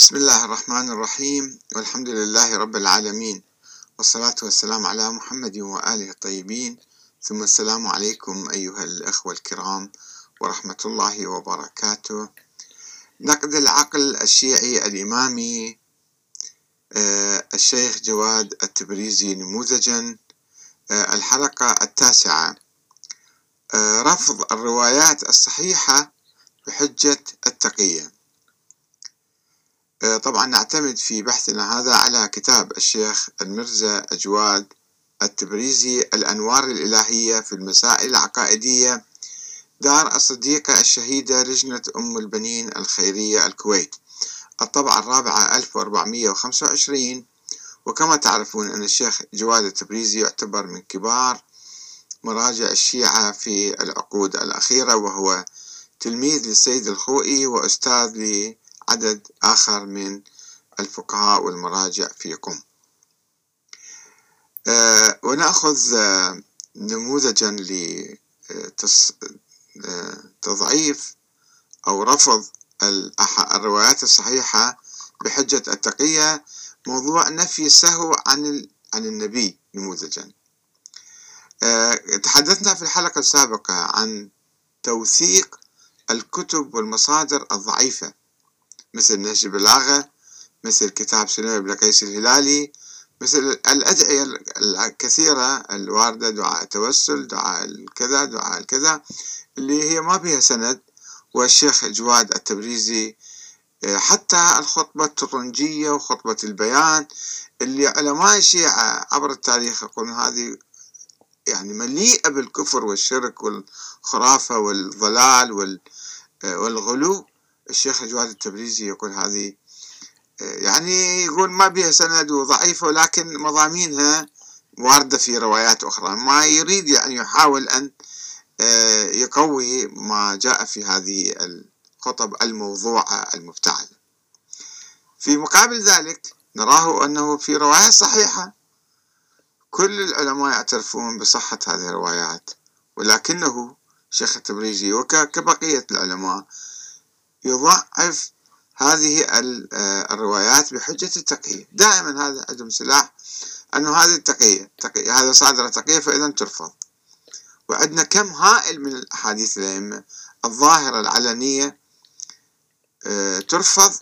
بسم الله الرحمن الرحيم والحمد لله رب العالمين والصلاة والسلام على محمد وآله الطيبين ثم السلام عليكم أيها الأخوة الكرام ورحمة الله وبركاته. نقد العقل الشيعي الإمامي آه، الشيخ جواد التبريزي نموذجا آه، الحلقة التاسعة. آه، رفض الروايات الصحيحة بحجة التقية. طبعا نعتمد في بحثنا هذا على كتاب الشيخ المرزا أجواد التبريزي الأنوار الإلهية في المسائل العقائدية دار الصديقة الشهيدة لجنة أم البنين الخيرية الكويت. الطبعة الرابعة 1425 وكما تعرفون أن الشيخ جواد التبريزي يعتبر من كبار مراجع الشيعة في العقود الأخيرة وهو تلميذ للسيد الخوئي وأستاذ عدد آخر من الفقهاء والمراجع في قم آه، ونأخذ آه، نموذجا لتضعيف آه، أو رفض الروايات الصحيحة بحجة التقية موضوع نفي السهو عن عن النبي نموذجا. تحدثنا في الحلقة السابقة عن توثيق الكتب والمصادر الضعيفة. مثل نهج البلاغة مثل كتاب ابن قيس الهلالي مثل الأدعية الكثيرة الواردة دعاء التوسل دعاء الكذا دعاء الكذا اللي هي ما بها سند. والشيخ جواد التبريزي آه، حتى الخطبة الترنجية وخطبة البيان اللي علماء الشيعة عبر التاريخ يقولون هذه يعني مليئة بالكفر والشرك والخرافة والضلال آه، والغلو. الشيخ جواد التبريزي يقول هذه يعني يقول ما بها سند وضعيفة ولكن مضامينها واردة في روايات أخرى. ما يريد يعني يحاول أن آه، يقوي ما جاء في هذه الخطب الموضوعة المفتعلة في مقابل ذلك نراه أنه في روايات صحيحة. كل العلماء يعترفون بصحة هذه الروايات ولكنه شيخ التبريزي وكبقية العلماء يضعف هذه آه، الروايات بحجة التقية دائما هذا عندهم سلاح أنه هذه التقية تقية هذا صادرة تقية فإذا ترفض. وعندنا كم هائل من الأحاديث الأئمة الظاهرة العلنية آه، ترفض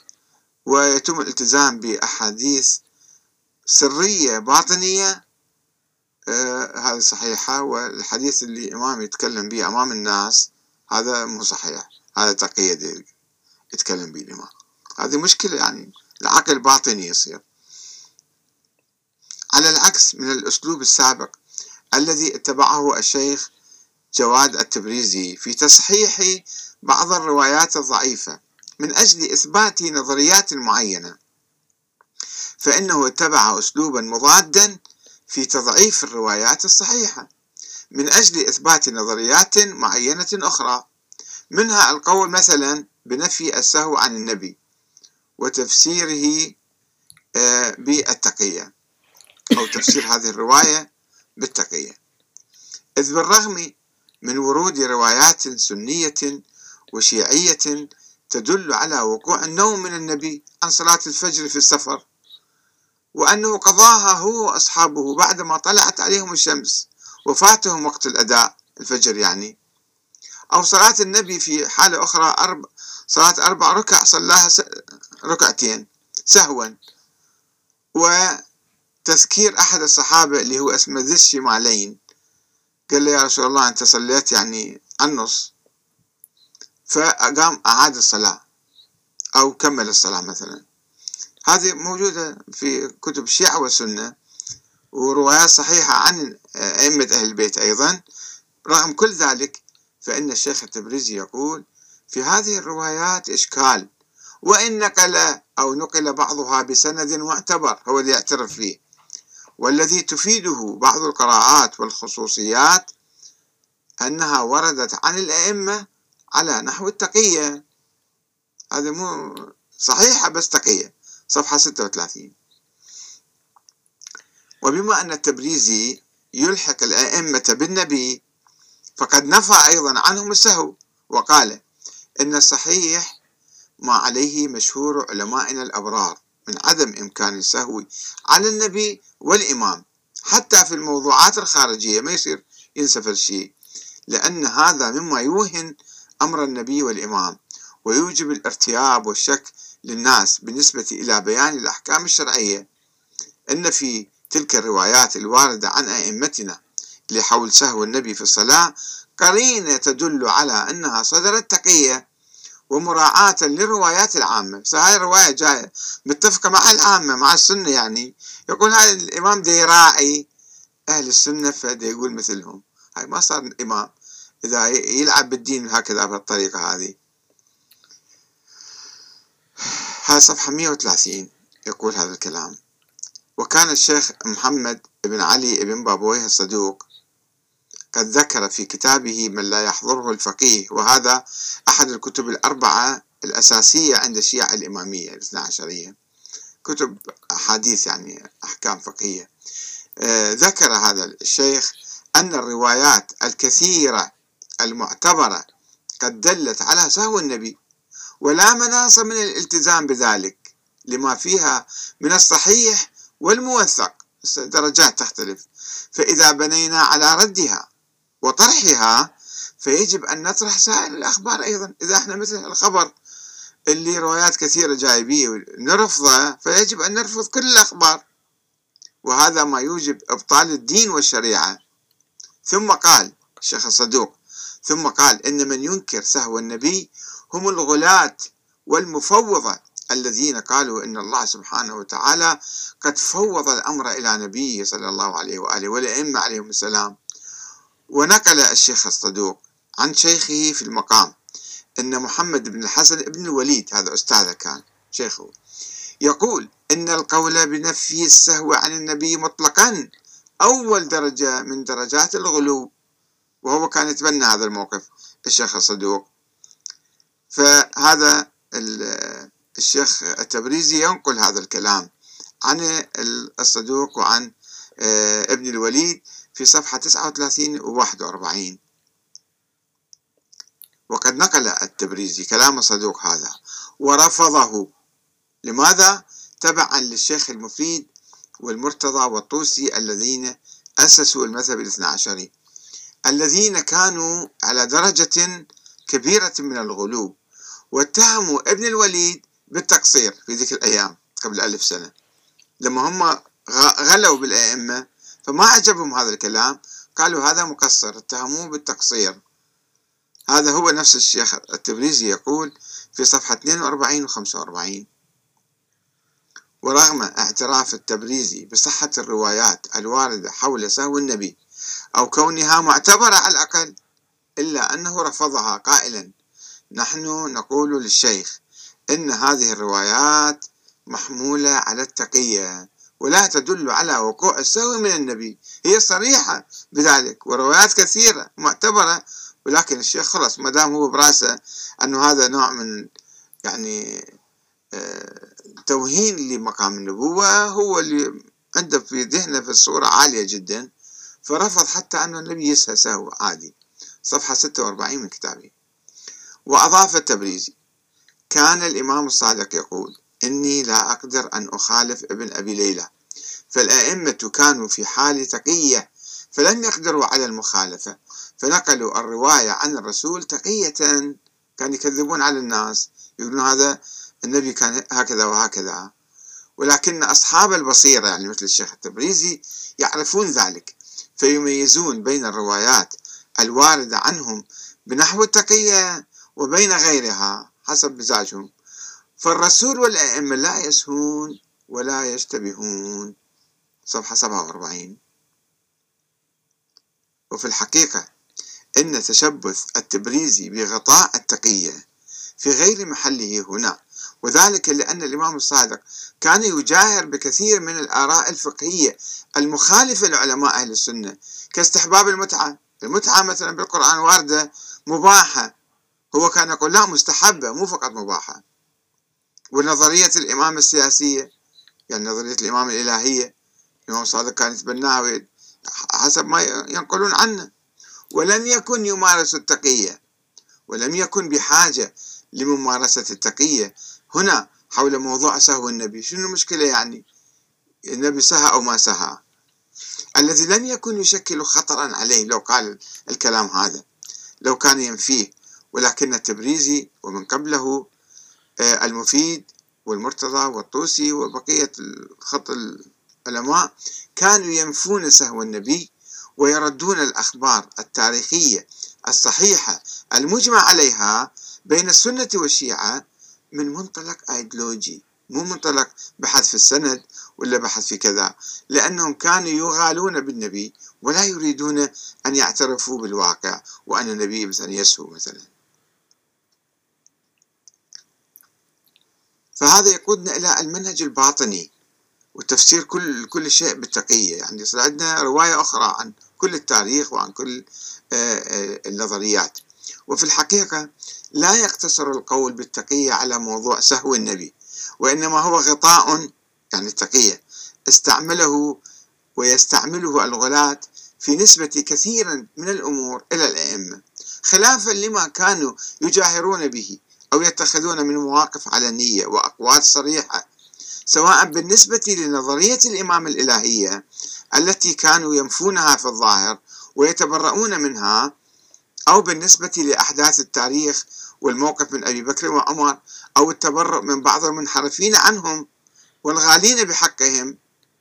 ويتم الالتزام بأحاديث سرية باطنية آه، هذه صحيحة والحديث اللي إمام يتكلم به أمام الناس هذا مو صحيح. هذا تقية دي. يتكلم به الإمام. هذه مشكلة يعني العقل باطني يصير. على العكس من الأسلوب السابق الذي اتبعه الشيخ جواد التبريزي في تصحيح بعض الروايات الضعيفة من أجل إثبات نظريات معينة فإنه اتبع أسلوبا مضادا في تضعيف الروايات الصحيحة من أجل إثبات نظريات معينة أخرى. منها القول مثلا بنفي السهو عن النبي وتفسيره آه، بالتقية أو تفسير هذه الرواية بالتقية. إذ بالرغم من ورود روايات سنية وشيعية تدل على وقوع النوم من النبي عن صلاة الفجر في السفر وأنه قضاها هو وأصحابه بعدما طلعت عليهم الشمس وفاتهم وقت الأداء الفجر يعني أو صلاة النبي في حالة أخرى أربع صلاة أربع ركع صلاها ركعتين سهوا. وتذكير أحد الصحابة اللي هو اسمه ذي الشمالين قال له يا رسول الله أنت صليت يعني النص. فقام أعاد الصلاة أو كمل الصلاة مثلا. هذه موجودة في كتب الشيعة والسنة وروايات صحيحة عن أئمة أهل البيت أيضا. رغم كل ذلك فإن الشيخ التبريزي يقول في هذه الروايات إشكال وإن نقل أو نقل بعضها بسند معتبر هو اللي يعترف فيه. والذي تفيده بعض القراءات والخصوصيات أنها وردت عن الأئمة على نحو التقية. هذا مو صحيحة بس تقية. صفحة 36 وبما أن التبريزي يلحق الأئمة بالنبي فقد نفى أيضا عنهم السهو وقال إن الصحيح ما عليه مشهور علمائنا الأبرار من عدم إمكان السهو على النبي والإمام. حتى في الموضوعات الخارجية ما يصير ينسف الشيء لأن هذا مما يوهن أمر النبي والإمام ويوجب الارتياب والشك للناس بالنسبة إلى بيان الأحكام الشرعية. أن في تلك الروايات الواردة عن أئمتنا لحول سهو النبي في الصلاة قرينة تدل على أنها صدرت تقية ومراعاة للروايات العامة. فهاي الرواية جاية متفقة مع العامة مع السنة يعني. يقول هذا الإمام دي يراعي أهل السنة فدي يقول مثلهم. هاي ما صار إمام. إذا يلعب بالدين هكذا بهالطريقة هذه. هاي صفحة 130 يقول هذا الكلام. وكان الشيخ محمد بن علي بن بابويه الصدوق قد ذكر في كتابه من لا يحضره الفقيه وهذا أحد الكتب الأربعة الأساسية عند الشيعة الإمامية الاثنى عشرية. كتب أحاديث يعني أحكام فقهية. آه ذكر هذا الشيخ أن الروايات الكثيرة المعتبرة قد دلت على سهو النبي ولا مناص من الالتزام بذلك لما فيها من الصحيح والموثق. درجات تختلف. فإذا بنينا على ردها وطرحها فيجب أن نطرح سائر الأخبار أيضا. إذا إحنا مثل الخبر اللي روايات كثيرة جايبية نرفضه فيجب أن نرفض كل الأخبار. وهذا ما يوجب إبطال الدين والشريعة. ثم قال الشيخ الصدوق ثم قال إن من ينكر سهو النبي هم الغلاة والمفوضة الذين قالوا إن الله سبحانه وتعالى قد فوض الأمر إلى نبيه صلى الله عليه وآله والأئمة عليهم السلام. ونقل الشيخ الصدوق عن شيخه في المقام أن محمد بن الحسن بن الوليد هذا أستاذه كان شيخه يقول إن القول بنفي السهو عن النبي مطلقا أول درجة من درجات الغلو وهو كان يتبنى هذا الموقف الشيخ الصدوق. فهذا الشيخ التبريزي ينقل هذا الكلام عن الصدوق وعن آه، ابن الوليد في صفحة 39 و 41 وقد نقل التبريزي كلام الصدوق هذا ورفضه. لماذا؟ تبعا للشيخ المفيد والمرتضى والطوسي الذين أسسوا المذهب الاثنى عشري الذين كانوا على درجة كبيرة من الغلو واتهموا ابن الوليد بالتقصير في ذيك الأيام قبل ألف سنة. لما هم غلوا بالأئمة فما عجبهم هذا الكلام. قالوا هذا مقصر اتهموه بالتقصير. هذا هو نفس الشيخ التبريزي يقول في صفحة 42 و 45 ورغم اعتراف التبريزي بصحة الروايات الواردة حول سهو النبي أو كونها معتبرة على الأقل إلا أنه رفضها قائلا نحن نقول للشيخ إن هذه الروايات محمولة على التقية. ولا تدل على وقوع السهو من النبي. هي صريحة بذلك وروايات كثيرة معتبرة ولكن الشيخ خلص ما دام هو براسه أنه هذا نوع من يعني آه، توهين لمقام النبوة هو اللي عنده في ذهنه في الصورة عالية جدا فرفض حتى أن النبي يسهى سهو عادي. صفحة 46 من كتابه. وأضاف التبريزي كان الإمام الصادق يقول إني لا أقدر أن أخالف ابن أبي ليلى. فالأئمة كانوا في حال تقية فلم يقدروا على المخالفة فنقلوا الرواية عن الرسول تقية كانوا يكذبون على الناس يقولون هذا النبي كان هكذا وهكذا. ولكن أصحاب البصيرة يعني مثل الشيخ التبريزي يعرفون ذلك فيميزون بين الروايات الواردة عنهم بنحو التقية وبين غيرها حسب مزاجهم. فالرسول والأئمة لا يسهون ولا يشتبهون. صفحة 47 وفي الحقيقة إن تشبث التبريزي بغطاء التقية في غير محله هنا وذلك لأن الإمام الصادق كان يجاهر بكثير من الآراء الفقهية المخالفة لعلماء أهل السنة كاستحباب المتعة. المتعة مثلا بالقرآن واردة مباحة. هو كان يقول لا مستحبة مو فقط مباحة. ونظرية الإمامة السياسية يعني نظرية الإمامة الإلهية الإمام الصادق كان يتبناها حسب ما ينقلون عنه. ولم يكن يمارس التقية. ولم يكن بحاجة لممارسة التقية. هنا حول موضوع سهو النبي. شنو المشكلة يعني؟ النبي سهى أو ما سهى؟ الذي لم يكن يشكل خطرا عليه. لو قال الكلام هذا لو كان ينفيه. ولكن التبريزي ومن قبله آه، المفيد والمرتضى والطوسي وبقية خط العلماء كانوا ينفون سهو النبي ويردون الأخبار التاريخية الصحيحة المجمع عليها بين السنة والشيعة من منطلق أيديولوجي مو منطلق بحث في السند ولا بحث في كذا لأنهم كانوا يغالون بالنبي ولا يريدون أن يعترفوا بالواقع وأن النبي مثلا يسهو مثلا. فهذا يقودنا إلى المنهج الباطني وتفسير كل كل شيء بالتقية يعني يصير عندنا رواية أخرى عن كل التاريخ وعن كل آه، آه، النظريات. وفي الحقيقة لا يقتصر القول بالتقية على موضوع سهو النبي وإنما هو غطاء يعني التقية استعمله ويستعمله الغلاة في نسبة كثيرا من الأمور إلى الأئمة خلافا لما كانوا يجاهرون به أو يتخذون من مواقف علنية وأقوال صريحة سواء بالنسبة لنظرية الإمام الإلهية التي كانوا ينفونها في الظاهر ويتبرؤون منها أو بالنسبة لأحداث التاريخ والموقف من أبي بكر وعمر أو التبرؤ من بعض المنحرفين عنهم والغالين بحقهم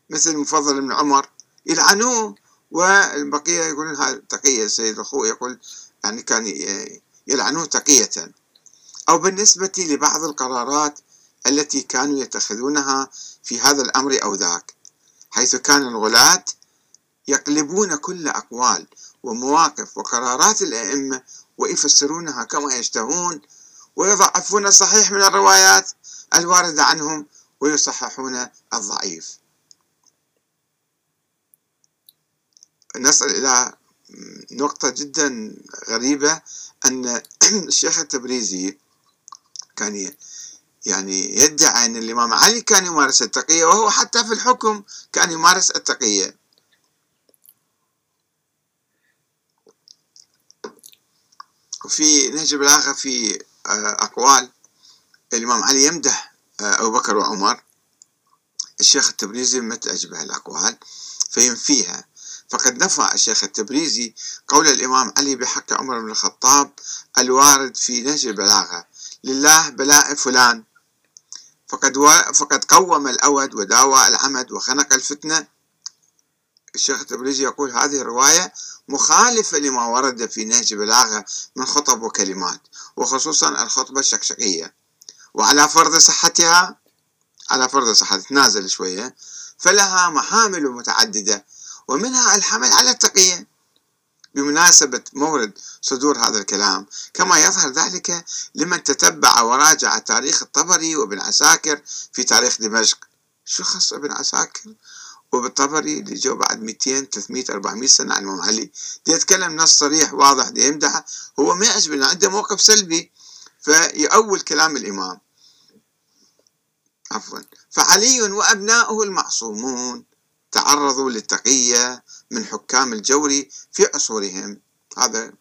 مثل المفضل بن عمر يلعنوه والبقية يقولون هذا تقية السيد الخوء يقول يعني كان يلعنوه تقية. أو بالنسبة لبعض القرارات التي كانوا يتخذونها في هذا الأمر أو ذاك حيث كان الغلاة يقلبون كل أقوال ومواقف وقرارات الأئمة ويفسرونها كما يشتهون ويضعفون الصحيح من الروايات الواردة عنهم ويصححون الضعيف. نصل إلى نقطة جدا غريبة أن الشيخ التبريزي كان يعني يدعي أن الإمام علي كان يمارس التقية وهو حتى في الحكم كان يمارس التقية. وفي نهج البلاغة في آه، أقوال الإمام علي يمدح آه، أبو بكر وعمر. الشيخ التبريزي ما تعجبه الأقوال؟ فينفيها. فقد نفى الشيخ التبريزي قول الإمام علي بحق عمر بن الخطاب الوارد في نهج البلاغة. لله بلاء فلان. فقد, و... فقد قوم الأود وداوى العمد وخنق الفتنة. الشيخ التبريزي يقول هذه الرواية مخالفة لما ورد في نهج بلاغة من خطب وكلمات وخصوصا الخطبة الشكشكية. وعلى فرض صحتها على فرض صحة تنازل شوية فلها محامل متعددة ومنها الحمل على التقية. بمناسبة مورد صدور هذا الكلام كما يظهر ذلك لمن تتبع وراجع تاريخ الطبري وابن عساكر في تاريخ دمشق. شو خص ابن عساكر؟ وبالطبري اللي جو بعد 200 300 400 سنة عن الإمام علي. دي يتكلم نص صريح واضح دي يمدحه هو ما يعجبنا عنده موقف سلبي فيأول كلام الإمام. عفوا. فعلي وأبناؤه المعصومون تعرضوا للتقية من حكام الجور في عصورهم. هذا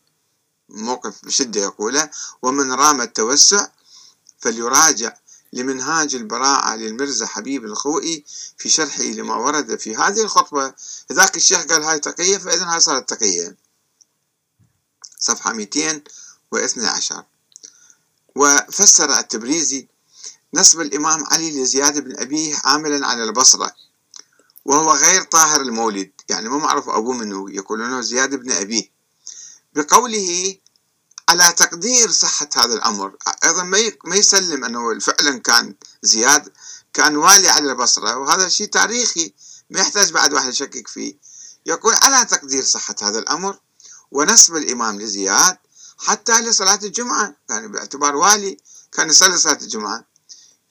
موقف بشدة يقوله. ومن رام التوسع فليراجع لمنهاج البراءة للمرزا حبيب الخوئي في شرحه لما ورد في هذه الخطبة. ذاك الشيخ قال هاي تقية فإذا هاي صارت تقية. صفحة 212 وفسر التبريزي نصب الإمام علي لزياد بن أبيه عاملا على البصرة. وهو غير طاهر المولد. يعني ما معروف أبوه منه يقولونه زياد بن أبيه. بقوله على تقدير صحة هذا الأمر أيضا ما يسلم أنه فعلا كان زياد كان والي على البصرة. وهذا شيء تاريخي ما يحتاج بعد واحد يشكك فيه. يقول على تقدير صحة هذا الأمر ونصب الإمام لزياد حتى لصلاة الجمعة. يعني باعتبار والي كان يصلي صلاة الجمعة.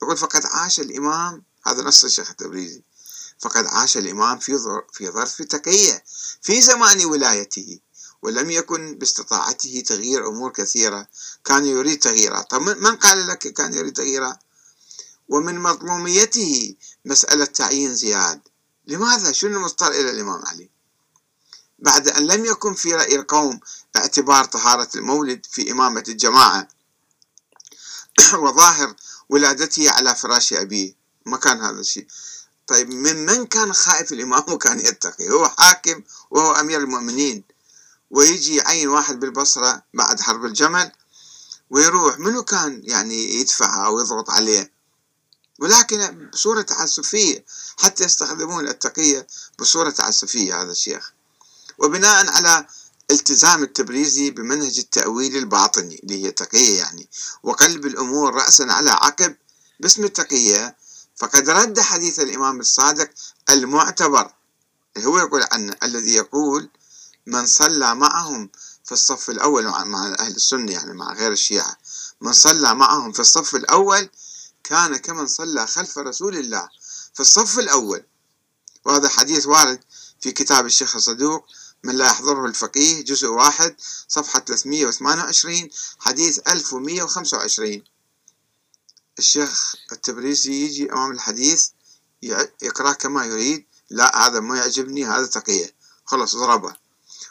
يقول فقد عاش الإمام. هذا نص الشيخ التبريزي. فقد عاش الإمام في في ظرف تقية في زمان ولايته ولم يكن باستطاعته تغيير أمور كثيرة. كان يريد تغييرها. طب من قال لك كان يريد تغييرها؟ ومن مظلوميته مسألة تعيين زياد. لماذا؟ شنو المضطر إلى الإمام علي؟ بعد أن لم يكن في رأي القوم اعتبار طهارة المولد في إمامة الجماعة وظاهر ولادته على فراش أبيه. ما كان هذا الشيء. طيب من من كان خائف الإمام وكان يتقي؟ هو حاكم وهو أمير المؤمنين. ويجي يعين واحد بالبصرة بعد حرب الجمل ويروح. منو كان يعني يدفع أو يضغط عليه؟ ولكن بصورة تعسفية حتى يستخدمون التقية بصورة تعسفية هذا الشيخ. وبناء على التزام التبريزي بمنهج التأويل الباطني اللي هي التقية يعني. وقلب الأمور رأسا على عقب باسم التقية فقد رد حديث الإمام الصادق المعتبر هو يقول عنه الذي يقول من صلى معهم في الصف الأول مع أهل السنة يعني مع غير الشيعة من صلى معهم في الصف الأول كان كمن صلى خلف رسول الله في الصف الأول. وهذا حديث وارد في كتاب الشيخ الصدوق من لا يحضره الفقيه جزء واحد صفحة 328 حديث 1125 الشيخ التبريزي يجي أمام الحديث يقرأ كما يريد. لا هذا ما يعجبني هذا تقية خلص ضربه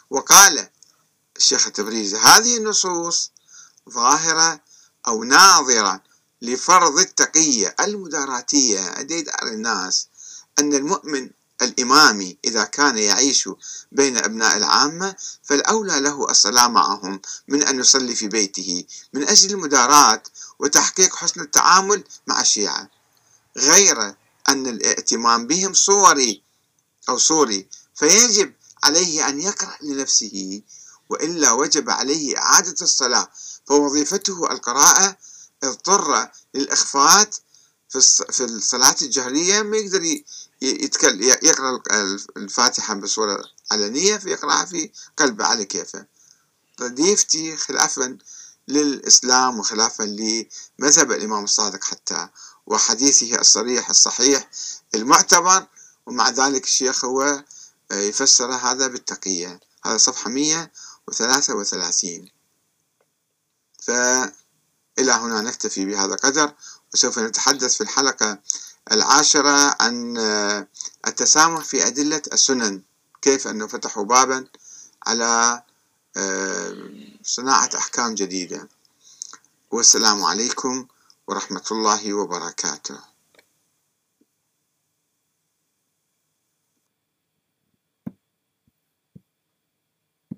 وقال الشيخ التبريزي هذه النصوص ظاهرة أو ناظرة لفرض التقية المداراتية. أديد على الناس أن المؤمن الإمامي إذا كان يعيش بين أبناء العامة فالأولى له الصلاة معهم من أن يصلي في بيته من أجل المداراة وتحقيق حسن التعامل مع الشيعة. غير أن الائتمام بهم صوري أو صوري فيجب عليه أن يقرأ لنفسه وإلا وجب عليه إعادة الصلاة فوظيفته القراءة اضطر للإخفات في الصلاة الجهرية ما يقدر يتكلم يقرأ الفاتحة بصورة علنية فيقرأها في قلبه على كيفه. يفتي خلافا للإسلام وخلافا لمذهب الإمام الصادق حتى وحديثه الصريح الصحيح المعتبر ومع ذلك الشيخ هو يفسر هذا بالتقية. هذا صفحة 133 فإلى هنا نكتفي بهذا القدر وسوف نتحدث في الحلقة العاشرة عن التسامح في أدلة السنن كيف أنه فتحوا بابا على صناعة أحكام جديدة. والسلام عليكم ورحمة الله وبركاته.